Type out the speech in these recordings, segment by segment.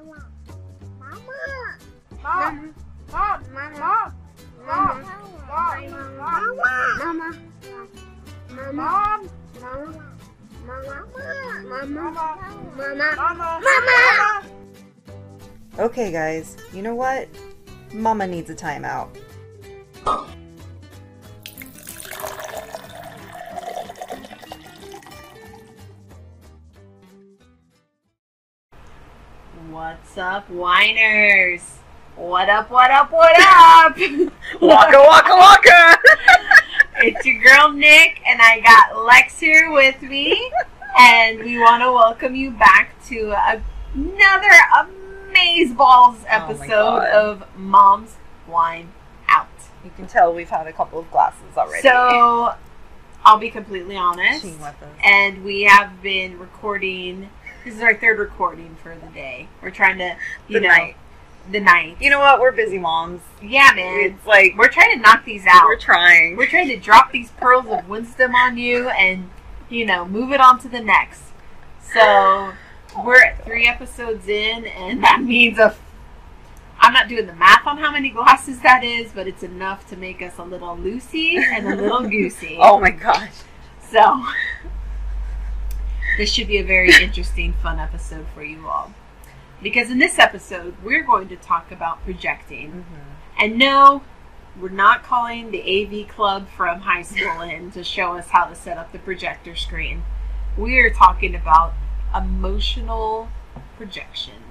Mama. Mama. Mom. Mom. Mama. Mom. Mom. Mama. Mom. Mama. Mama. Mama. Mama. Mama. Mama. Mama. Mama. Okay, guys, you know what? Mama needs a timeout. What's up, whiners? What up, what up, what up? Waka waka waka! it's your girl Nick, and I got Lex here with me, and we want to welcome you back to another Amazeballs oh episode God. of Mom's Wine Out. You can tell we've had a couple of glasses already. So, I'll be completely honest, Ching with us. and we have been recording. This is our third recording for the day. We're trying to, you The know, night. the night. You know what? We're busy moms. Yeah, man. It's like We're trying to knock these out. we're trying. We're trying to drop these pearls of wisdom on you and, you know, move it on to the next. So, we're at three episodes in, and that means a. I'm not doing the math on how many glasses that is, but it's enough to make us a little loosey and a little goosey. Oh my gosh. So, this should be a very interesting, fun episode for you all. Because in this episode, we're going to talk about projecting. Mm-hmm. And no, we're not calling the AV club from high school in to show us how to set up the projector screen. We are talking about emotional projection.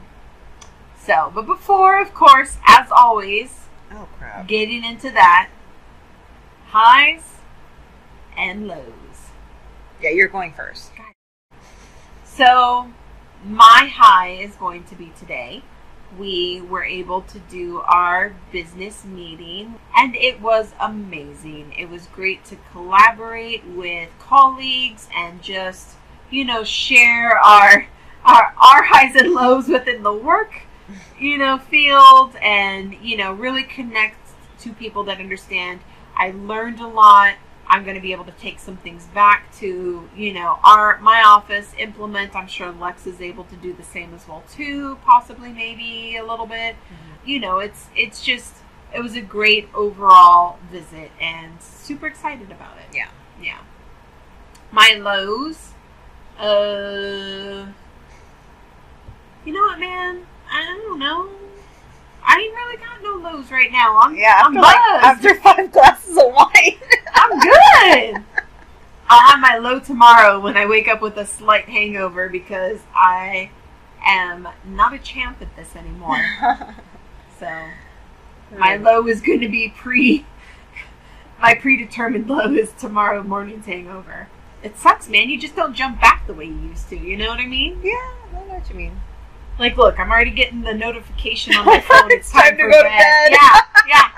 So, but before, of course, as always, Oh crap. getting into that, highs and lows. Yeah, you're going first. So, my high is going to be today. We were able to do our business meeting, and it was amazing. It was great to collaborate with colleagues and just, you know, share our our, our highs and lows within the work, you know, field, and you know, really connect to people that understand. I learned a lot. I'm going to be able to take some things back to, you know, our my office implement. I'm sure Lex is able to do the same as well too, possibly maybe a little bit. You know, it's it's just it was a great overall visit and super excited about it. Yeah. Yeah. My lows uh You know what, man? I don't know. I ain't really got no lows right now. I'm Yeah, I'm like after five glasses of wine. I'm good. I'll have my low tomorrow when I wake up with a slight hangover because I am not a champ at this anymore. So my low is going to be pre. My predetermined low is tomorrow morning's hangover. It sucks, man. You just don't jump back the way you used to. You know what I mean? Yeah, I know what you mean. Like, look, I'm already getting the notification on my phone. It's, It's time to go to bed. Yeah, yeah.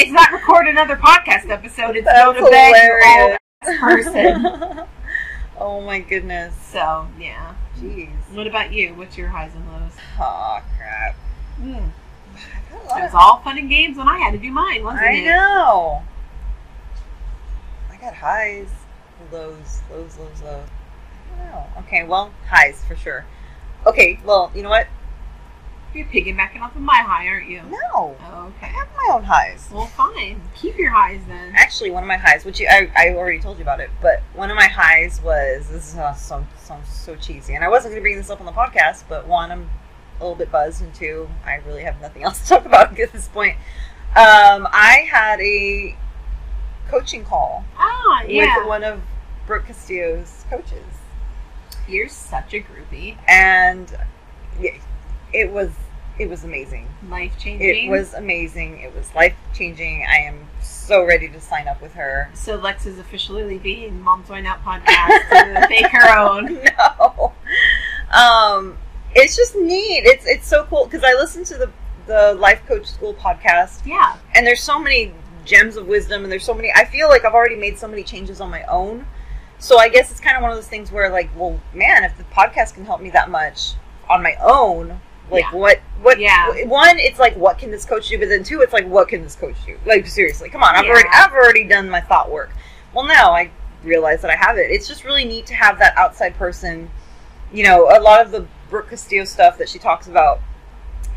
It's not record another podcast episode. It's go That's to bed. you hilarious. old person. oh my goodness. So yeah. Jeez. What about you? What's your highs and lows? Oh crap. Mm. I've got a lot It was all fun and games when I had to do mine, wasn't I it? know. I got highs, lows, lows, lows, lows. I don't know. Okay, well, highs for sure. Okay, well, you know what? You're piggybacking off of my high, aren't you? No, Oh, I have my own highs. Well, fine. Keep your highs then. Actually, one of my highs, which you, I, I already told you about it, but one of my highs was this is uh, so, sounds so cheesy, and I wasn't going to bring this up on the podcast, but one, I'm a little bit buzzed, and two, I really have nothing else to talk about at this point. Um, I had a coaching call Ah, yeah. with one of Brooke Castillo's coaches, You're such a groupie. and yeah, it was it was amazing. Life changing. It was amazing. It was life changing. I am so ready to sign up with her. So Lex is officially leaving Mom's Wine Out podcast to make her own. no. Um, it's just neat. It's it's so cool because I listen to the the Life Coach School podcast, Yeah. and there's so many gems of wisdom, and there's so many. I feel like I've already made so many changes on my own. So I guess it's kind of one of those things where, like, well, man, if the podcast can help me that much on my own, like, Yeah. what, what? Yeah. One, it's like, what can this coach do? But then two, it's like, what can this coach do? Like, seriously, come on, I've Yeah. already, I've already done my thought work. Well, now I realize that I have it. It's just really neat to have that outside person. You know, a lot of the Brooke Castillo stuff that she talks about.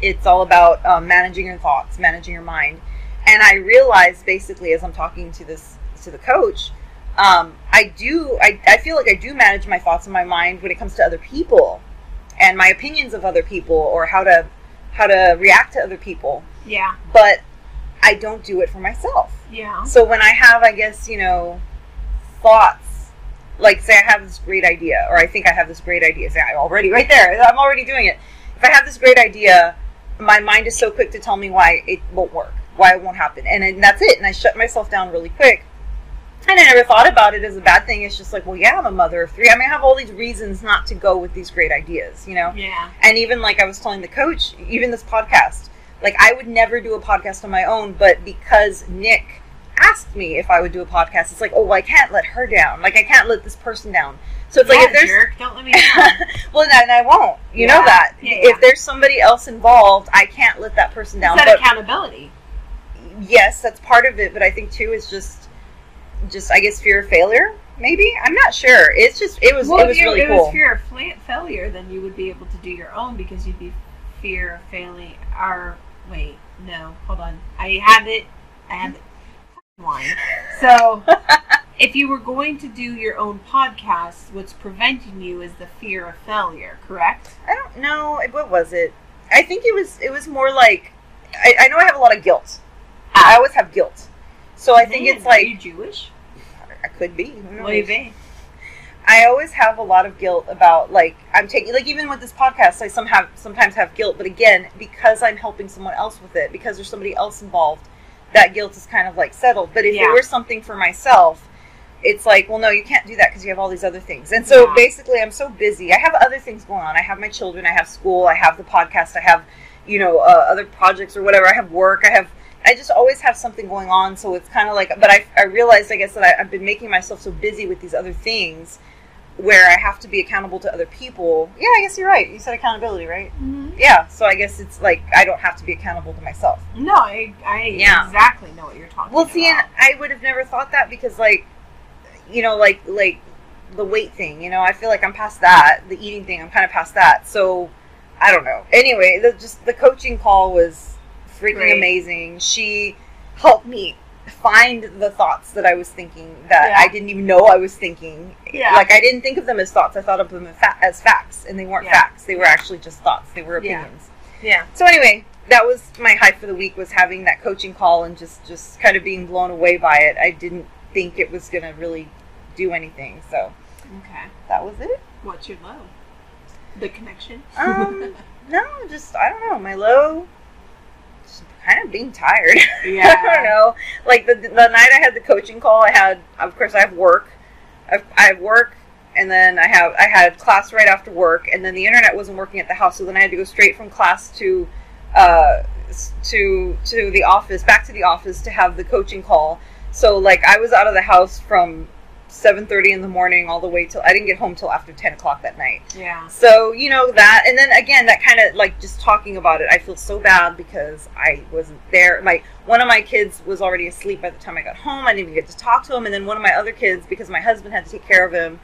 It's all about um, managing your thoughts, managing your mind, and I realized basically as I'm talking to this to the coach, um, I do I, I feel like I do manage my thoughts and my mind when it comes to other people, and my opinions of other people or how to how to react to other people, Yeah. but I don't do it for myself. Yeah. So when I have, I guess, you know, thoughts, like say I have this great idea, or I think I have this great idea, say I'm already right there, I'm already doing it. If I have this great idea, my mind is so quick to tell me why it won't work, why it won't happen, and then that's it. And I shut myself down really quick. And I never thought about it as a bad thing. It's just like, well, yeah, I'm a mother of three. I mean, I have all these reasons not to go with these great ideas, you know? Yeah. And even like I was telling the coach, even this podcast, like I would never do a podcast on my own, but because Nick asked me if I would do a podcast, it's like, oh, well, I can't let her down. Like I can't let this person down. So it's like if there's jerk, don't let me down. well, and I won't. You know that Yeah, if there's somebody else involved, I can't let that person down. It's that But accountability. yes, that's part of it. But I think too is just, just I guess fear of failure. Maybe I'm not sure. It's just it was well, it if was really it cool. was fear of failure, then you would be able to do your own because you'd be fear of failing. Or wait, no, hold on. I have it. I the line. So if you were going to do your own podcast, what's preventing you is the fear of failure. Correct? I don't know. What was it? I think it was. It was more like. I, I know I have a lot of guilt. I always have guilt. So I think Man, it's are like you Jewish? Could be. Knows? Maybe. I always have a lot of guilt about like I'm taking like even with this podcast I some have sometimes have guilt, but again because I'm helping someone else with it because there's somebody else involved, that guilt is kind of like settled. But if Yeah. it were something for myself, it's like well no you can't do that because you have all these other things. And so Yeah. basically I'm so busy. I have other things going on. I have my children. I have school. I have the podcast. I have you know uh, other projects or whatever. I have work. I have I just always have something going on, so it's kind of like. But I, I realized, I guess, that I, I've been making myself so busy with these other things, where I have to be accountable to other people. Yeah, I guess you're right. You said accountability, right? Mm-hmm. Yeah. So I guess it's like I don't have to be accountable to myself. No, I, I Yeah. exactly know what you're talking Well, about. see, and I would have never thought that because, like, you know, like like the weight thing. You know, I feel like I'm past that. The eating thing, I'm kind of past that. So I don't know. Anyway, the, just the coaching call was freaking Great. amazing. She helped me find the thoughts that I was thinking that Yeah. I didn't even know I was thinking. Yeah. Like I didn't think of them as thoughts. I thought of them as, fa- as facts, and they weren't Yeah. facts. They were actually just thoughts. They were opinions. yeah. So anyway, that was my high for the week was having that coaching call and just just kind of being blown away by it. I didn't think it was going to really do anything. So Okay. that was it. What's your low? The connection. Um no, just I don't know, my low kind of being tired. Yeah. I don't know. Like the the night I had the coaching call, I had of course I have work. I've, I have work and then I have I had class right after work and then the internet wasn't working at the house so then I had to go straight from class to uh to to the office back to the office to have the coaching call. So like I was out of the house from 7:30 in the morning all the way till I didn't get home till after 10 o'clock that night. Yeah. So, you know, that, and then again, that kind of like just talking about it, I feel so bad because I wasn't there. My, one of my kids was already asleep by the time I got home. I didn't even get to talk to him. And then one of my other kids, because my husband had to take care of him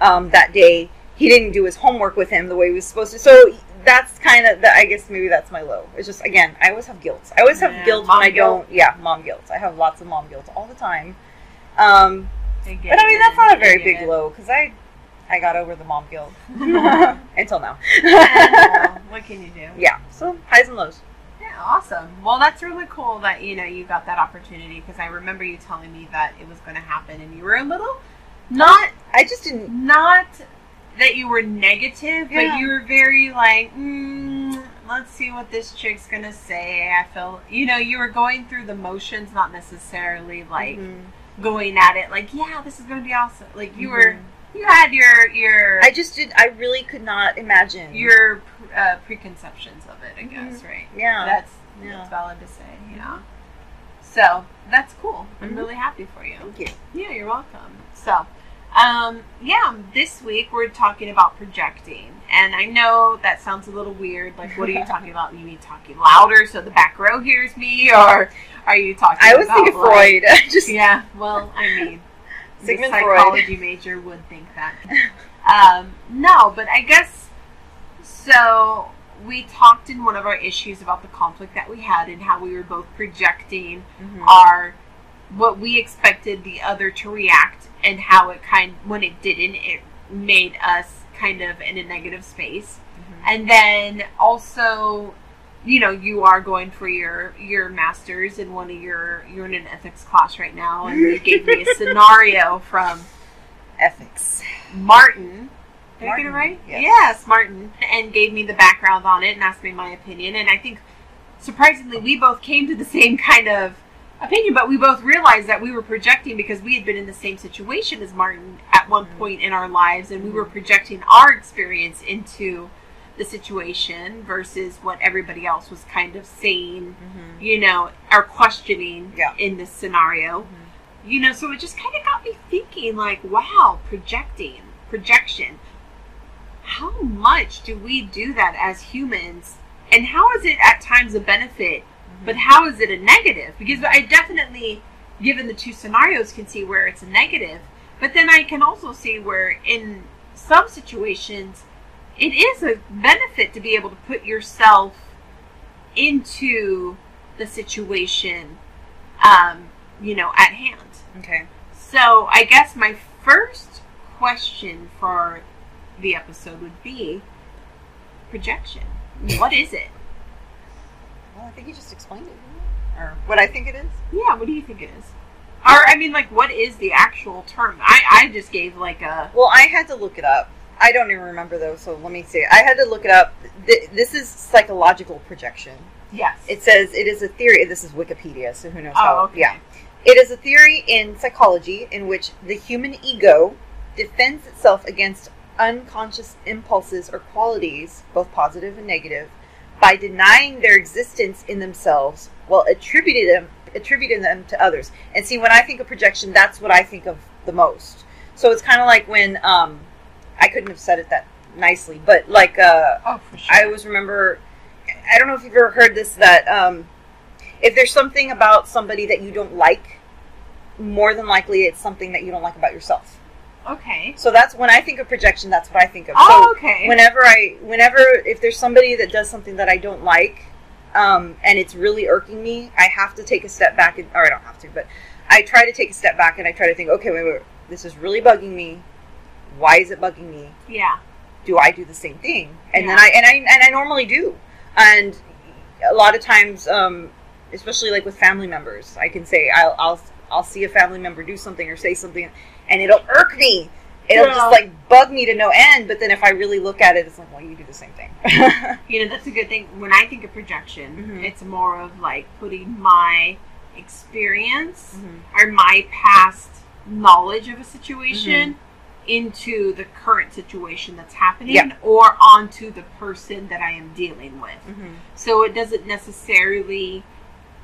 um, that day, he didn't do his homework with him the way he was supposed to. So that's kind of, the, I guess maybe that's my low. It's just, again, I always have guilt. I always have Yeah, guilt when I guilt. don't, yeah, mom guilt. I have lots of mom guilt all the time. Um, but I mean, that's not a very big it. low because I, I got over the mom guilt until now. Yeah, what can you do? yeah, so highs and lows. Yeah, awesome. Well, that's really cool that you know you got that opportunity because I remember you telling me that it was going to happen, and you were a little not I just didn't. not that you were negative, Yeah. but you were very like, mm, let's see what this chick's gonna say. I feel you know you were going through the motions, not necessarily like Mhm. Going at it like, yeah, this is gonna be awesome. Like you were, Mhm. you had your your I just did. I really could not imagine. your uh, preconceptions of it. I guess right. yeah. That's Yeah. that's valid to say. Yeah. So that's cool. I'm Mhm. really happy for you. Thank you. Yeah, you're welcome. So, um, yeah, this week we're talking about projecting, and I know that sounds a little weird. Like, what are you talking about? You mean talking louder so the back row hears me, or are you talking? About? I was about, thinking like- Freud. Just Yeah. Well, I mean, Sigmund the Freud. psychology major would think that. Um, no, but I guess So we talked in one of our issues about the conflict that we had and how we were both projecting Mhm. our what we expected the other to react and how it kind when it didn't it made us kind of in a negative space Mhm. and then also you know you are going for your your masters in one of your you're in an ethics class right now and you gave me a scenario from Ethics. martin did I get it right? yes. Yes, Martin, and gave me the background on it and asked me my opinion. And I think, surprisingly, we both came to the same kind of opinion, but we both realized that we were projecting because we had been in the same situation as Martin at one Mhm. point in our lives, and we were projecting our experience into the situation versus what everybody else was kind of saying, Mhm. you know, or questioning Yeah. in this scenario. You know, so it just kind of got me thinking, like, wow, projecting, projection. How much do we do that as humans? And how is it at times a benefit, but how is it a negative? Because I definitely, given the two scenarios, can see where it's a negative. But then I can also see where in some situations, it is a benefit to be able to put yourself into the situation, um, you know, at hand. Okay. So I guess my first question for the episode would be projection. What is it? Well, I think you just explained it. didn't? Or what I think it is. Yeah, what do you think it is? Or I mean, like, what is the actual term? I I just gave like a Well, I had to look it up. I don't even remember though, so let me see. I had to look it up. Th- This is psychological projection. yes. It says it is a theory. This is Wikipedia, so who knows Oh, how? okay. Yeah. It is a theory in psychology in which the human ego defends itself against unconscious impulses or qualities, both positive and negative, by denying their existence in themselves while attributing them attributing them to others. And see, when I think of projection, that's what I think of the most. So it's kind of like when um, I couldn't have said it that nicely, but like uh, oh, sure. I always remember. I don't know if you've ever heard this that um, if there's something about somebody that you don't like, more than likely it's something that you don't like about yourself. Okay. So that's when I think of projection. That's what I think of. Oh, so okay. whenever I, whenever if there's somebody that does something that I don't like, um, and it's really irking me, I have to take a step back, and, or I don't have to, but I try to take a step back and I try to think, okay, wait, wait, this is really bugging me. Why is it bugging me? yeah. do I do the same thing? And then I and I and I normally do. And a lot of times, um, especially like with family members, I can say I'll I'll I'll see a family member do something or say something, and it'll irk me. It'll Yeah. just like bug me to no end. But then if I really look at it, it's like, well, you do the same thing. You know, that's a good thing. When I think of projection, Mhm. it's more of like putting my experience Mhm. or my past knowledge of a situation into the current situation that's happening Yeah. or onto the person that I am dealing with. Mhm. So it doesn't necessarily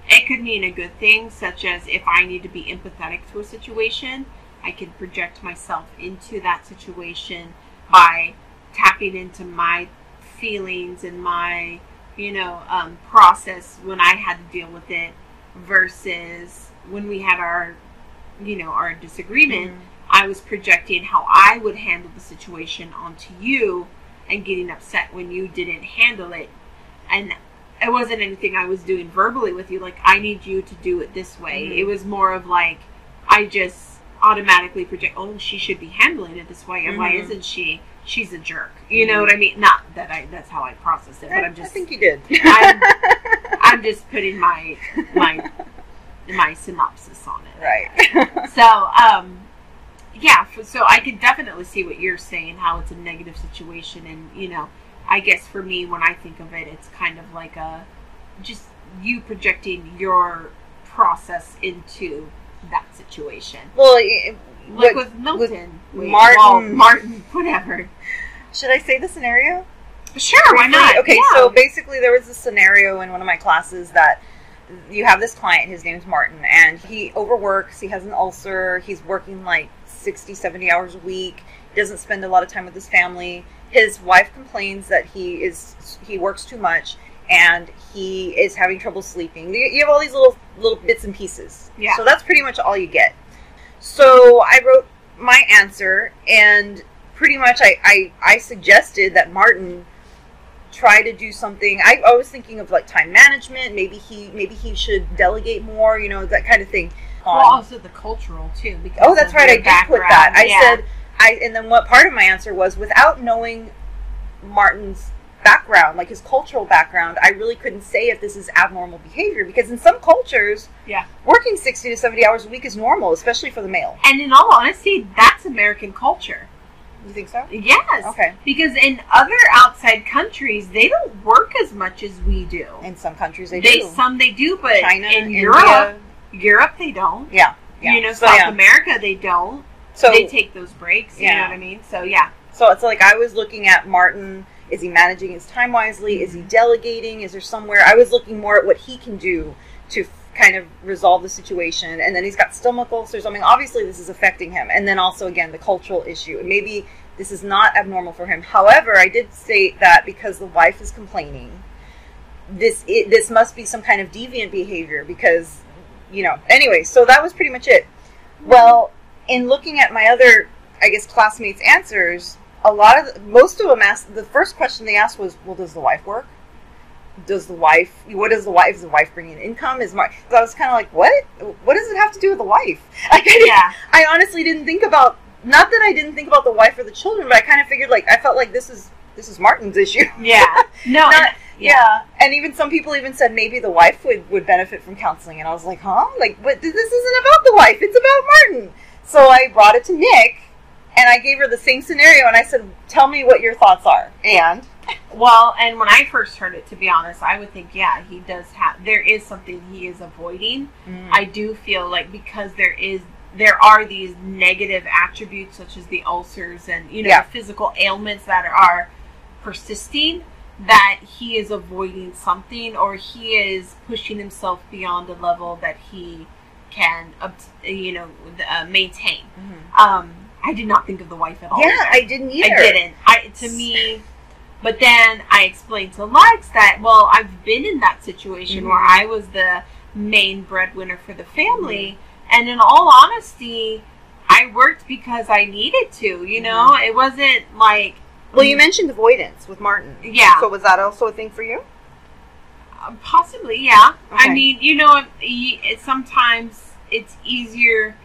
it could mean a good thing, such as if I need to be empathetic to a situation, I can project myself into that situation by tapping into my feelings and my, you know, um, process when I had to deal with it versus when we had our, you know, our disagreement. Mhm. I was projecting how I would handle the situation onto you and getting upset when you didn't handle it. And it wasn't anything I was doing verbally with you, like, I need you to do it this way. Mhm. It was more of like, I just automatically project, oh, she should be handling it this way, and why Mhm. isn't she? She's a jerk. You know Mhm. what I mean? Not that I, that's how I process it, but I, I'm just, I think you did. I'm, I'm just putting my, my, my synopsis on it right. so um yeah so i can definitely see what you're saying how it's a negative situation and you know i guess for me when i think of it it's kind of like a just you projecting your process into that situation well, it- like what- with milton Wait, Martin- martin whatever should I say the scenario? sure why not Okay, Yeah. so basically, there was a scenario in one of my classes that you have this client, his name's Martin, and he overworks, he has an ulcer, he's working like 60, 70 hours a week, he doesn't spend a lot of time with his family. His wife complains that he is he works too much and he is having trouble sleeping. You have all these little little bits and pieces. Yeah. So that's pretty much all you get. So I wrote my answer and pretty much I, I, I suggested that Martin try to do something. I, I was thinking of like time management. Maybe he maybe he should delegate more. You know that kind of thing. Well, Um, also the cultural too. Because oh, that's right. I did put that. I Yeah. said I, and then what part of my answer was without knowing Martin's background, like his cultural background, I really couldn't say if this is abnormal behavior because in some cultures, Yeah. working sixty to seventy hours a week is normal, especially for the male. And in all honesty, that's American culture. You think so? Yes. Okay. Because in other outside countries, they don't work as much as we do. In some countries, they, They do. some they do, but China, in India, Europe, Europe they don't. yeah, yeah. You know, so, South yeah. America they don't. So they take those breaks. You Yeah. know what I mean? So yeah. So it's like I was looking at Martin. Is he managing his time wisely? Is he delegating? Is there somewhere? I was looking more at what he can do to kind of resolve the situation. And then he's got stomach ulcers. I mean, obviously this is affecting him. And then also again the cultural issue. Maybe this is not abnormal for him. However, I did state that because the wife is complaining, this it, this must be some kind of deviant behavior because you know. Anyway, so that was pretty much it. Well, in looking at my other, I guess, classmates' answers, a lot of the, most of them asked the first question they asked was, "Well, does the wife work? Does the wife? What does the wife? Is the wife bringing income? Is my?" So I was kind of like, "What? What does it have to do with the wife?" I Yeah. I honestly didn't think about. Not that I didn't think about the wife or the children, but I kind of figured like I felt like this is this is Martin's issue. Yeah. No. Not- and- Yeah. and even some people even said maybe the wife would, would benefit from counseling, and I was like, huh? Like, but this isn't about the wife; it's about Martin. So I brought it to Nick, and I gave her the same scenario, and I said, "Tell me what your thoughts are." And Well, and when I first heard it, to be honest, I would think, yeah, he does have. There is something he is avoiding. I do feel like because there is, there are these negative attributes such as the ulcers and you know Yeah. physical ailments that are persisting. That he is avoiding something, or he is pushing himself beyond a level that he can, you know, uh, maintain. Um, I did not think of the wife at all. yeah, I didn't either. I didn't. I to me, but then I explained to Lex that well, I've been in that situation Mhm. where I was the main breadwinner for the family, and in all honesty, I worked because I needed to. You know, it wasn't like Well, you mentioned avoidance with Martin. Yeah. So was that also a thing for you? Uh, Possibly, yeah. I mean, you know, it, it, sometimes it's easier.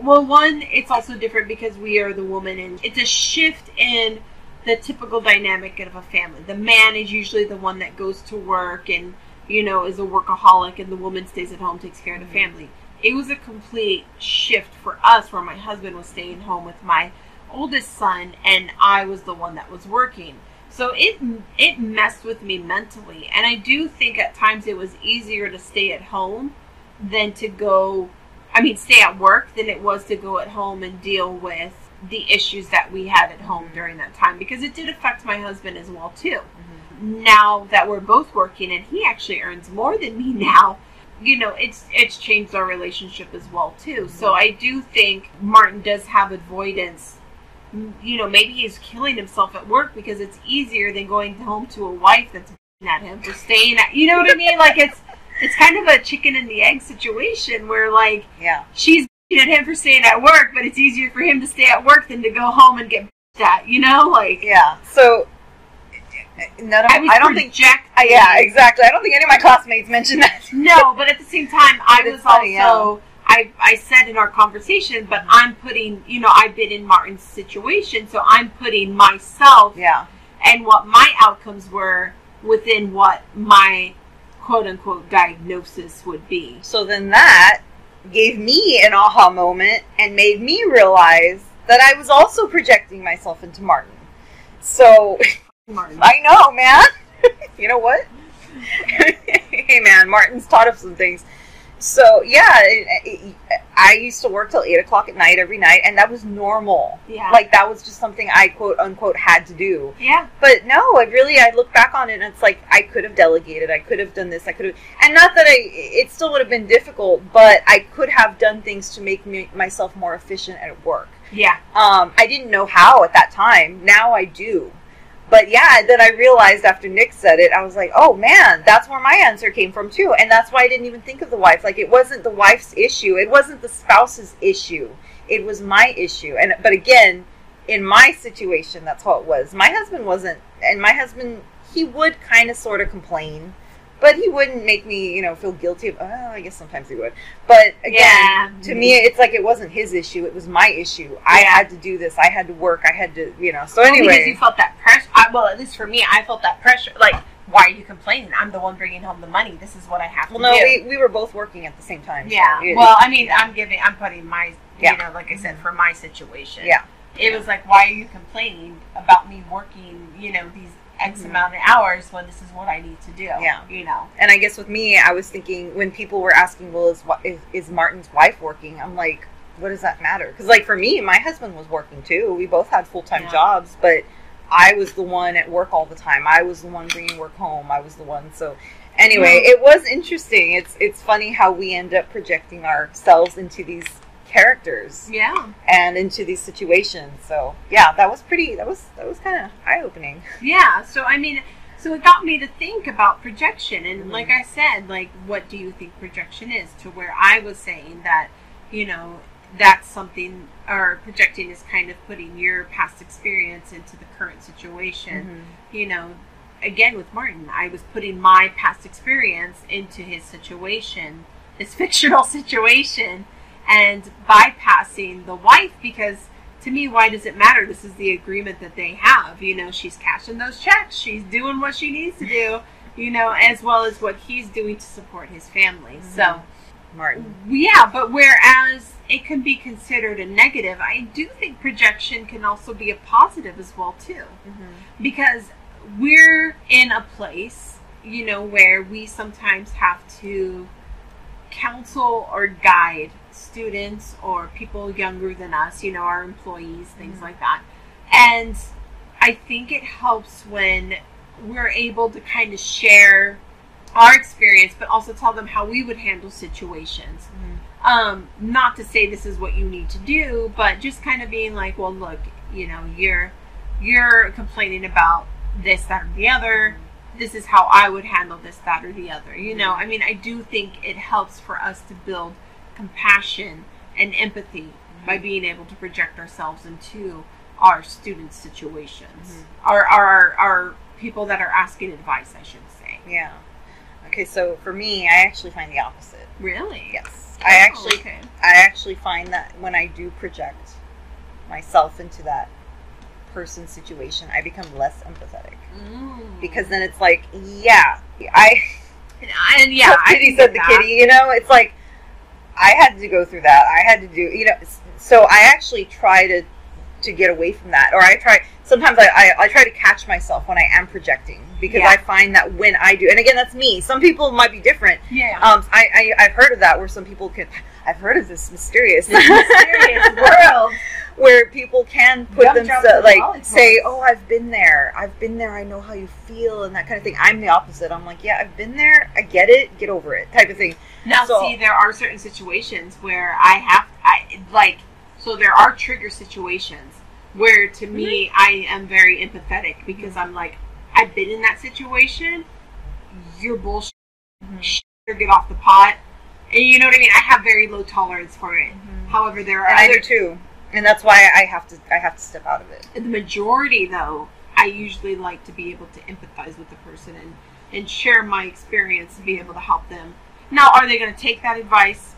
Well, one, it's also different because we are the woman, and it's a shift in the typical dynamic of a family. The man is usually the one that goes to work and, you know, is a workaholic, and the woman stays at home, takes care of the mm-hmm. family. It was a complete shift for us where my husband was staying home with my oldest son, and I was the one that was working. So it it messed with me mentally, and I do think at times it was easier to stay at home than to go. I mean, stay at work than it was to go at home and deal with the issues that we had at home during that time because it did affect my husband as well too. Mm-hmm. Now that we're both working and he actually earns more than me now, you know, it's it's changed our relationship as well too. Mm-hmm. So I do think Martin does have avoidance you know, maybe he's killing himself at work because it's easier than going home to a wife that's at him for staying at. You know what I mean? Like it's it's kind of a chicken and the egg situation where like Yeah. she's at him for staying at work, but it's easier for him to stay at work than to go home and get that You know, like Yeah. So none of I I don't think. Jack Uh, yeah, exactly. I don't think any of my classmates mentioned that. No, but at the same time, I was funny, also. I, I said in our conversation, but I'm putting, you know, I've been in Martin's situation, so I'm putting myself Yeah. and what my outcomes were within what my quote unquote diagnosis would be. So then that gave me an aha moment and made me realize that I was also projecting myself into Martin. So Martin. I know, man. you know what? hey, man, Martin's taught us some things. So yeah, it, it, I used to work till eight o'clock at night every night, and that was normal. Yeah. Like that was just something I quote unquote had to do. Yeah. But no, I really I look back on it and it's like I could have delegated, I could have done this, I could have, and not that I it still would have been difficult, but I could have done things to make me myself more efficient at work. Yeah. Um, I didn't know how at that time. Now I do. But yeah, then I realized after Nick said it, I was like, oh man, that's where my answer came from too. And that's why I didn't even think of the wife. Like it wasn't the wife's issue. It wasn't the spouse's issue. It was my issue. And but again, in my situation, that's how it was. My husband wasn't, and my husband he would kind of sort of complain, but he wouldn't make me, you know, feel guilty. Of, oh, I guess sometimes he would. But again, Yeah. to me, it's like it wasn't his issue; it was my issue. I had to do this. I had to work. I had to, you know. So Well, because anyway, you felt that pressure. I, well, at least for me, I felt that pressure. Like, why are you complaining? I'm the one bringing home the money. This is what I have well, to no, do. we, we were both working at the same time. so yeah. it- well, I mean, I'm giving, I'm putting my, Yeah. you know, like I said, for my situation. Yeah. It was like, why are you complaining about me working, you know, these X Mhm. amount of hours when this is what I need to do? Yeah. You know. And I guess with me, I was thinking when people were asking, "Well, is is, is Martin's wife working?" I'm like, "What does that matter?" Because like for me, my husband was working too. We both had full time Yeah. jobs, but I was the one at work all the time. I was the one bringing work home. I was the one. So anyway, Yeah. it was interesting. It's it's funny how we end up projecting ourselves into these characters Yeah. and into these situations. So yeah, that was pretty. That was that was kind of eye opening. Yeah. So I mean, so it got me to think about projection, and Mhm. like I said, like what do you think projection is? To where I was saying that, you know, that's something, or projecting is kind of putting your past experience into the current situation. You know, again with Martin, I was putting my past experience into his situation, his fictional situation, and bypassing the wife because to me, why does it matter? This is the agreement that they have. You know, she's cashing those checks, she's doing what she needs to do, you know, as well as what he's doing to support his family. Mm-hmm. So, Martin. yeah, but whereas it can be considered a negative, I do think projection can also be a positive as well too mm-hmm. because we're in a place, you know, where we sometimes have to counsel or guide students or people younger than us, you know, our employees, things Mhm. like that. And I think it helps when we're able to kind of share our experience, but also tell them how we would handle situations. Um, not to say this is what you need to do, but just kind of being like, well, look, you know, you're you're complaining about this, that, or the other. This is how I would handle this, that, or the other. You know, I mean, I do think it helps for us to build compassion and empathy by being able to project ourselves into our students' situations, our, our our people that are asking advice, I should say. Yeah. Okay, so for me, I actually find the opposite. Really? Yes. I actually Oh, okay. I actually find that when I do project myself into that person's situation, I become less empathetic. Mm. Because then it's like, yeah, I and, and yeah, I kitty said the that. kitty, you know, it's like I had to go through that. I had to do, you know, so I actually try to to get away from that, or I try. Sometimes I, I, I try to catch myself when I am projecting because Yeah. I find that when I do, and again, that's me. Some people might be different. Yeah. Um, I, I I've heard of that where some people can. I've heard of this mysterious, This mysterious world. where people can put themselves like say, "Oh, I've been there. I've been there. I know how you feel," and that kind of thing. I'm the opposite. I'm like, "Yeah, I've been there. I get it. Get over it," type of thing. Now, So- see, there are certain situations where I have, I like, so there are trigger situations where, to me, Mm-hmm. I am very empathetic because I'm like, I've been in that situation. You're bullshit. Shit, or Get off the pot. And you know what I mean? I have very low tolerance for it. However, there are And other, too, and that's why I have to. I have to step out of it. the majority, though, I usually like to be able to empathize with the person and, and share my experience and be able to help them. Now, are they going to take that advice?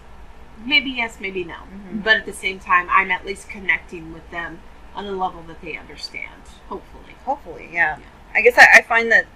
Maybe yes, maybe no. Mhm. But at the same time, I'm at least connecting with them on a level that they understand, hopefully. Hopefully, yeah. Yeah. I guess I, I find that.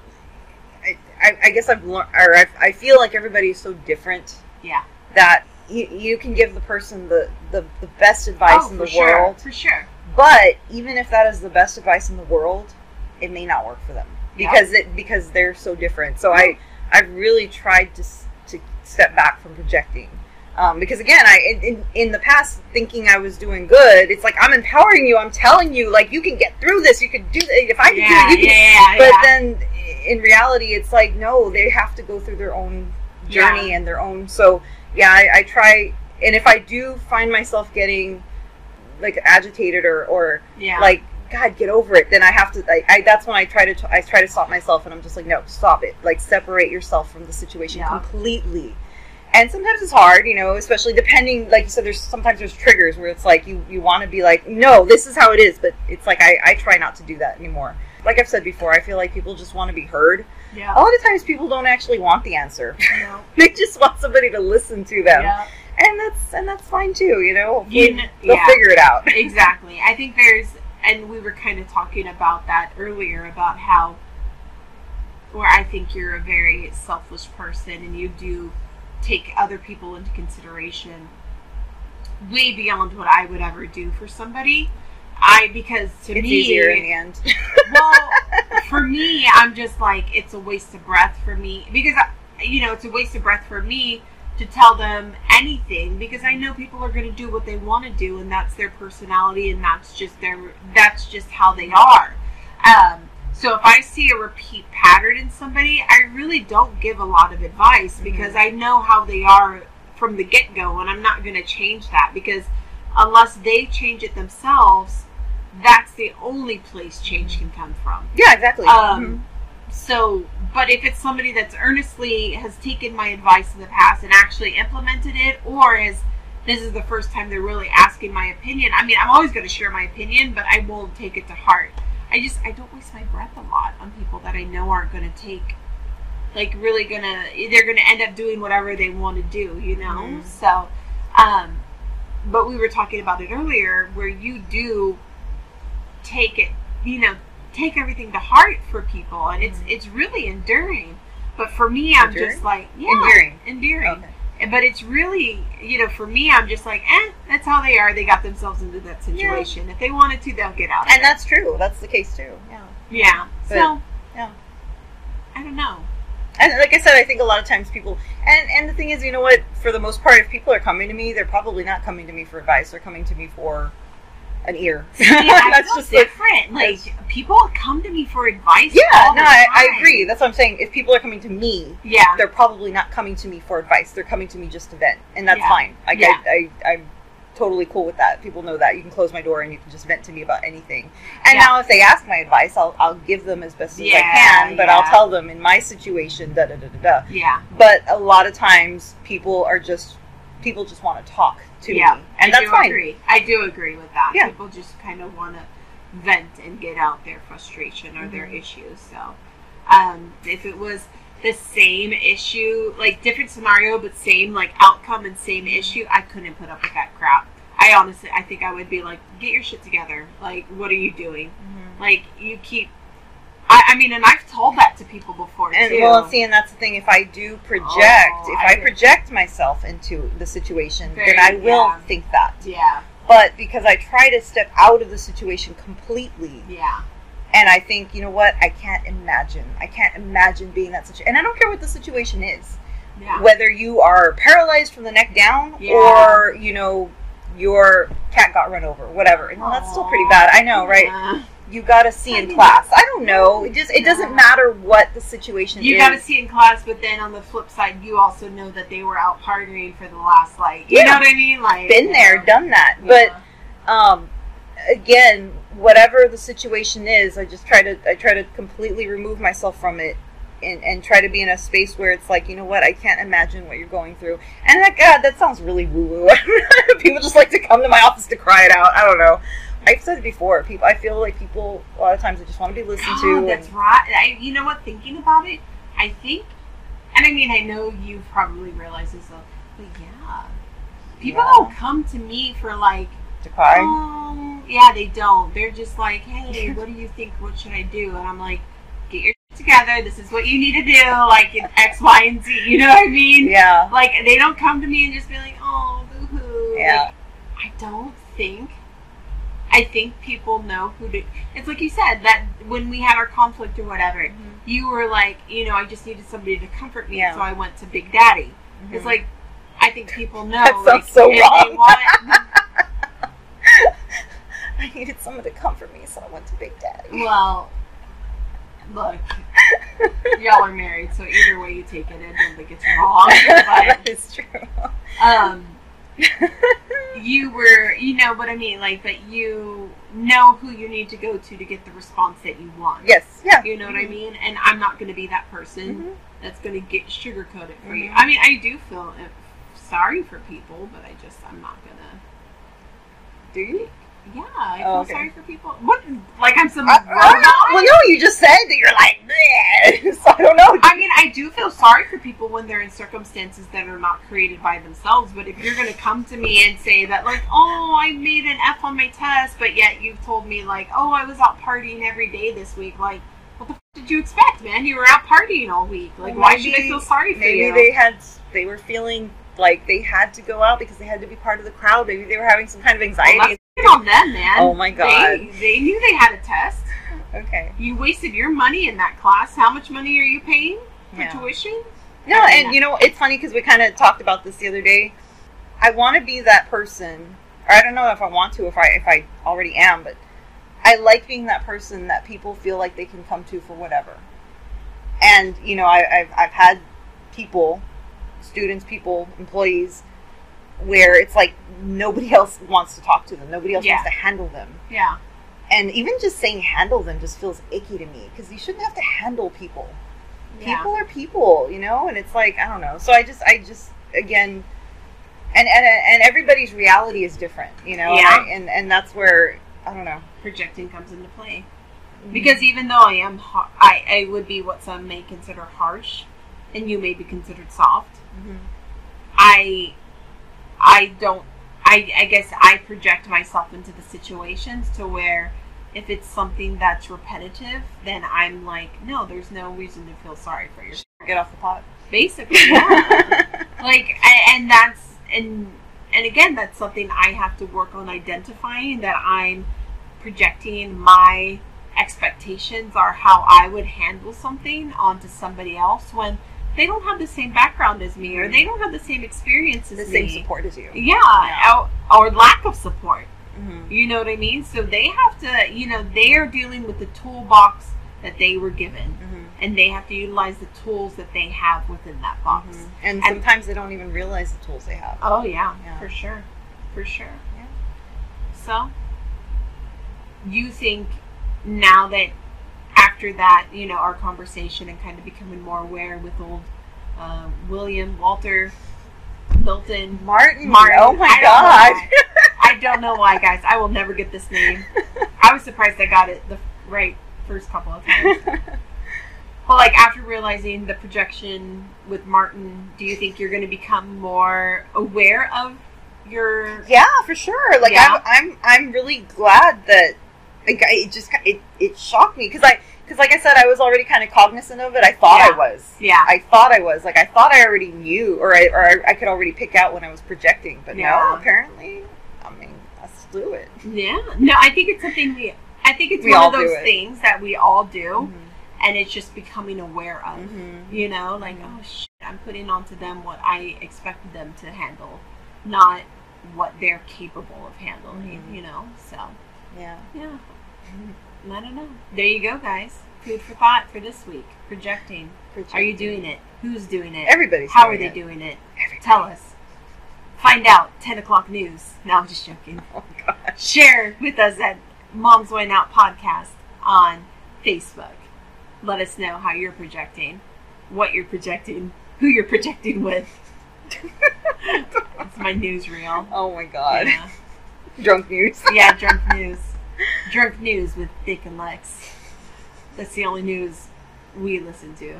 I, I, I guess I've learned, or I, I feel like everybody is so different Yeah. That you, you can give the person the, the, the best advice in Oh, for the sure. world, For sure. but even if that is the best advice in the world, it may not work for them Yeah. because it because they're so different. So I I've really tried to to step back from projecting. Um, because again, I in, in, in the past thinking I was doing good, it's like I'm empowering you. I'm telling you, like you can get through this. You can do that. If I can yeah, do it, you can. yeah, yeah, But then in reality, it's like no, they have to go through their own journey and their own. So yeah, I, I try, and if I do find myself getting like agitated or or yeah. like God, get over it. Then I have to. I, I that's when I try to. I try to stop myself, and I'm just like, no, stop it. Like separate yourself from the situation Yeah. completely. And sometimes it's hard, you know, especially depending. Like you said, there's sometimes there's triggers where it's like you you want to be like, no, this is how it is, but it's like I I try not to do that anymore. like I've said before, I feel like people just want to be heard. Yeah. A lot of times, people don't actually want the answer. No. they just want somebody to listen to them, Yeah. and that's and that's fine too. You know, You Hopefully kn- they'll yeah. figure it out. exactly. I think there's, and we were kind of talking about that earlier about how, where I think you're a very selfish person and you do take other people into consideration way beyond what I would ever do for somebody. I because to It's me, easier in the end. well, for me, I'm just like it's a waste of breath for me because I- you know it's a waste of breath for me to tell them anything because I know people are going to do what they want to do and that's their personality and that's just their that's just how they are. Um, so if I see a repeat pattern in somebody, I really don't give a lot of advice because I know how they are from the get go and I'm not going to change that because unless they change it themselves, that's the only place change can come from. yeah, exactly. Um, so, but if it's somebody that's earnestly has taken my advice in the past and actually implemented it, or is this is the first time they're really asking my opinion, I mean, I'm always going to share my opinion, but I won't take it to heart. I just I don't waste my breath a lot on people that I know aren't going to take, like, really gonna they're going to end up doing whatever they want to do, you know. Mhm. So, um, but we were talking about it earlier, where you do take it, you know, take everything to heart for people, and it's it's really enduring. But for me, I'm Enduring? just like, yeah, Enduring. endearing. Okay. But it's really, you know, for me, I'm just like, eh, that's how they are. They got themselves into that situation. If they wanted to, they'll get out. Of And that's true. That's the case too. Yeah. yeah. But- so yeah. I don't know. And like I said, I think a lot of times people and and the thing is, you know what? For the most part, if people are coming to me, they're probably not coming to me for advice. They're coming to me for an ear. Yeah, That's just like, different. Like people come to me for advice. yeah. No, I, I agree. That's what I'm saying. If people are coming to me, Yeah. they're probably not coming to me for advice. They're coming to me just to vent, and that's Yeah. fine. I, Yeah. I, I, I'm totally cool with that. People know that. You can close my door and you can just vent to me about anything. And Yeah. now, if they ask my advice, I'll, I'll give them as best as I can. But I'll tell them in my situation, da da da da da. Yeah. But a lot of times, people are just people just want to talk to yeah. me, and I that's fine. agree. I do agree with that. Yeah. People just kind of want to vent and get out their frustration or their Mhm. issues. So, um, if it was the same issue, like different scenario but same like outcome and same issue, I couldn't put up with that crap. I honestly, I think I would be like, get your shit together. Like, what are you doing? Like, you keep. I, I mean, and I've told that to people before And too. well, see, and that's the thing. If I do project, Oh, if I I, project myself into the situation, Very- then I will yeah. think that. yeah, But because I try to step out of the situation completely, yeah, and I think, you know what, I can't imagine. I can't imagine being that situation. And I don't care what the situation is. yeah. Whether you are paralyzed from the neck down, Yeah. or you know, your cat got run over, whatever. No, that's still pretty bad. I know, right? Yeah. You got to see I in mean, class. I don't know. It just it doesn't matter what the situation You is. got to see in class, but then on the flip side, you also know that they were out partying for the last like, you Yeah. know what I mean? Like, been there, yeah. done that. Yeah. But um, again, whatever the situation is, I just try to I try to completely remove myself from it. And, and try to be in a space where it's like, you know what, I can't imagine what you're going through. And that, God, that sounds really woo woo. people just like to come to my office to cry it out. I don't know. I've said it before. People, I feel like people a lot of times they just want to be listened God, to. that's and- right. I, you know what? Thinking about it, I think, and I mean, I know you've probably realize this, but yeah, people Yeah. don't come to me for like, to cry. um, yeah, they don't. They're just like, hey, what do you think? What should I do? And I'm like, get your shit together. This is what you need to do. Like in X, Y, and Z. You know what I mean? yeah, Like they don't come to me and just be like, "Oh, boo hoo." yeah, I don't think. I think people know who to. It's like you said that when we had our conflict or whatever, you were like, you know, I just needed somebody to comfort me, Yeah. so I went to Big Daddy. Mhm. It's like I think people know. That sounds like, so wrong. Want, I needed someone to comfort me, so I went to Big Daddy. well, look, y'all are married, so either way you take it, I don't think it's wrong. that But is true. um, you were, you know what I mean, like, but you know who you need to go to to get the response that you want. yes, yeah. You know what I mean? And I'm not going to be that person Mhm. that's going to get sugarcoat it for you. Mhm. I mean, I do feel uh, sorry for people, but I just, I'm not going to. Do you? Yeah, I Oh, feel okay. sorry for people. What? Like I'm some I, I robot? don't know. Well, no, you head that you're like, Bleh. so I don't know. I mean, I do feel sorry for people when they're in circumstances that are not created by themselves. But if you're going to come to me and say that, like, oh, I made an F on my test, but yet you've told me, like, oh, I was out partying every day this week, like, what the f- did you expect, man? You were out partying all week. Like, why should I feel sorry for Maybe you? they had they were feeling like they had to go out because they had to be part of the crowd. Maybe they were having some kind of anxiety. Well, on them, man. Oh my God. They, they knew they had a test. okay. You wasted your money in that class. How much money are you paying for Yeah. tuition? No, I mean, and you know it's funny because we kind of talked about this the other day. I want to be that person, or I don't know if I want to, if I if I already am, but I like being that person that people feel like they can come to for whatever. And you know, I, I've I've had people, students, people, employees, where it's like nobody else wants to talk to them, nobody else Yeah. wants to handle them, Yeah. and even just saying handle them just feels icky to me because you shouldn't have to handle people Yeah. people are people, you know, and it's like I don't know. So I just, I just, again, and and and everybody's reality is different, you know, Yeah. and I, and, and that's where I don't know. projecting comes into play. Because even though I am, I, I would be what some may consider harsh, and you may be considered soft. Mhm. I, I don't. I, I guess I project myself into the situations to where if it's something that's repetitive, then I'm like, no, there's no reason to feel sorry for yourself. get off the pot. Basically, yeah. like, and that's and and again, that's something I have to work on identifying that I'm projecting my expectations are how I would handle something onto somebody else when they don't have the same background as me or mm-hmm. they don't have the same experience as the me. same support as you. Yeah, Yeah. Or, or lack of support. Mhm. You know what I mean? So they have to, you know, they are dealing with the toolbox that they were given, Mhm. and they have to utilize the tools that they have within that box. Mhm. And And- sometimes they don't even realize the tools they have. Oh yeah, Yeah. for sure, for sure. Yeah. So, you think now that after that, you know, our conversation and kind of becoming more aware with old uh, William Walter Milton Martin, Martin. oh my I god. I don't know why, guys. I will never get this name. I was surprised I got it the right first couple of times. But like after realizing the projection with Martin, do you think you're going to become more aware of your? yeah, for sure. Like Yeah. I'm, I'm, I'm really glad that like I- it just it it shocked me because I because like I said I was already kind of cognizant of it. I thought I was. Yeah. I thought I was like I thought I already knew or I or I, I could already pick out when I was projecting, but Yeah. no, apparently Slew it. Yeah. No, I think it's something we. I think it's We one all of those things that we all do, Mm-hmm. and it's just becoming aware of. Mm-hmm. You know, like Mhm. oh shit, I'm putting onto them what I expected them to handle, not what they're capable of handling. Mhm. You know, so Yeah. yeah. I don't know. There you go, guys. Food for thought for this week. Projecting. Are you doing it? Who's doing it? Everybody's How are they it. doing it? Everybody. Tell us. Find out. 10 o'clock news. No, I'm just joking. Oh gosh. Share with us at Mom's Going Out Podcast on Facebook. Let us know how you're projecting, what you're projecting, who you're projecting with. It's my newsreel. Oh my god. Yeah. Drunk news. yeah, drunk news. Drunk news with Dick and Lex. That's the only news we listen to.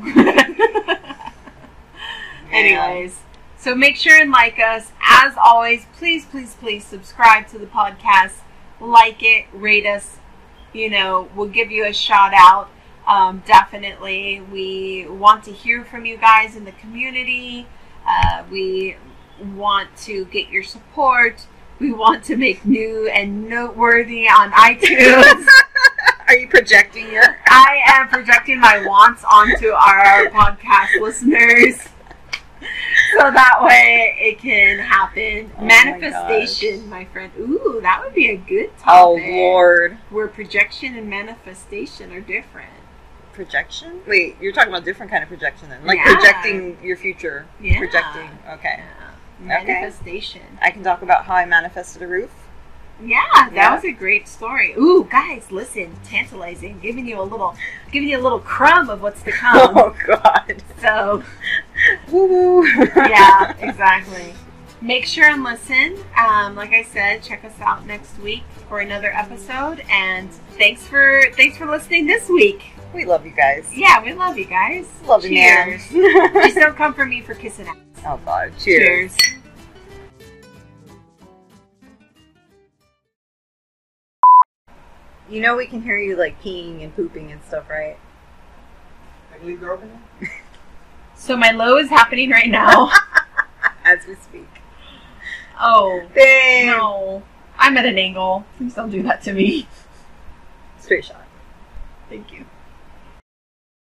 Anyways, so make sure and like us. As always, please, please, please subscribe to the podcast. Like it, rate us. You know, we'll give you a shout out. Um, definitely. We want to hear from you guys in the community. Uh, we want to get your support. We want to make new and noteworthy on iTunes. Are you projecting your? I am projecting my wants onto our podcast listeners. So that way it can happen. Oh Manifestation, my, friend. Ooh, that would be a good time. Oh topic. lord. Where projection and manifestation are different. Projection? Wait, you're talking about different kind of projection then, like Yeah. projecting your future. Yeah. Projecting. Okay. Yeah. Manifestation. I can talk about how I manifested a roof. Yeah, that Yeah. was a great story. Ooh, guys, listen, tantalizing, giving you a little, giving you a little crumb of what's to come. Oh god. so, Woo woo. yeah, exactly. Make sure and listen. Um, like I said, check us out next week for another episode. And thanks for thanks for listening this week. We love you guys. Yeah, we love you guys. Love you, man. Cheers. Just don't come for me for kissing ass. oh God. Cheers. Cheers. You know we can hear you like peeing and pooping and stuff, right? I can leave the door open now? So my low is happening right now. As we speak. Oh Babe. no, I'm at an angle. Please don't do that to me. Straight shot. Thank you.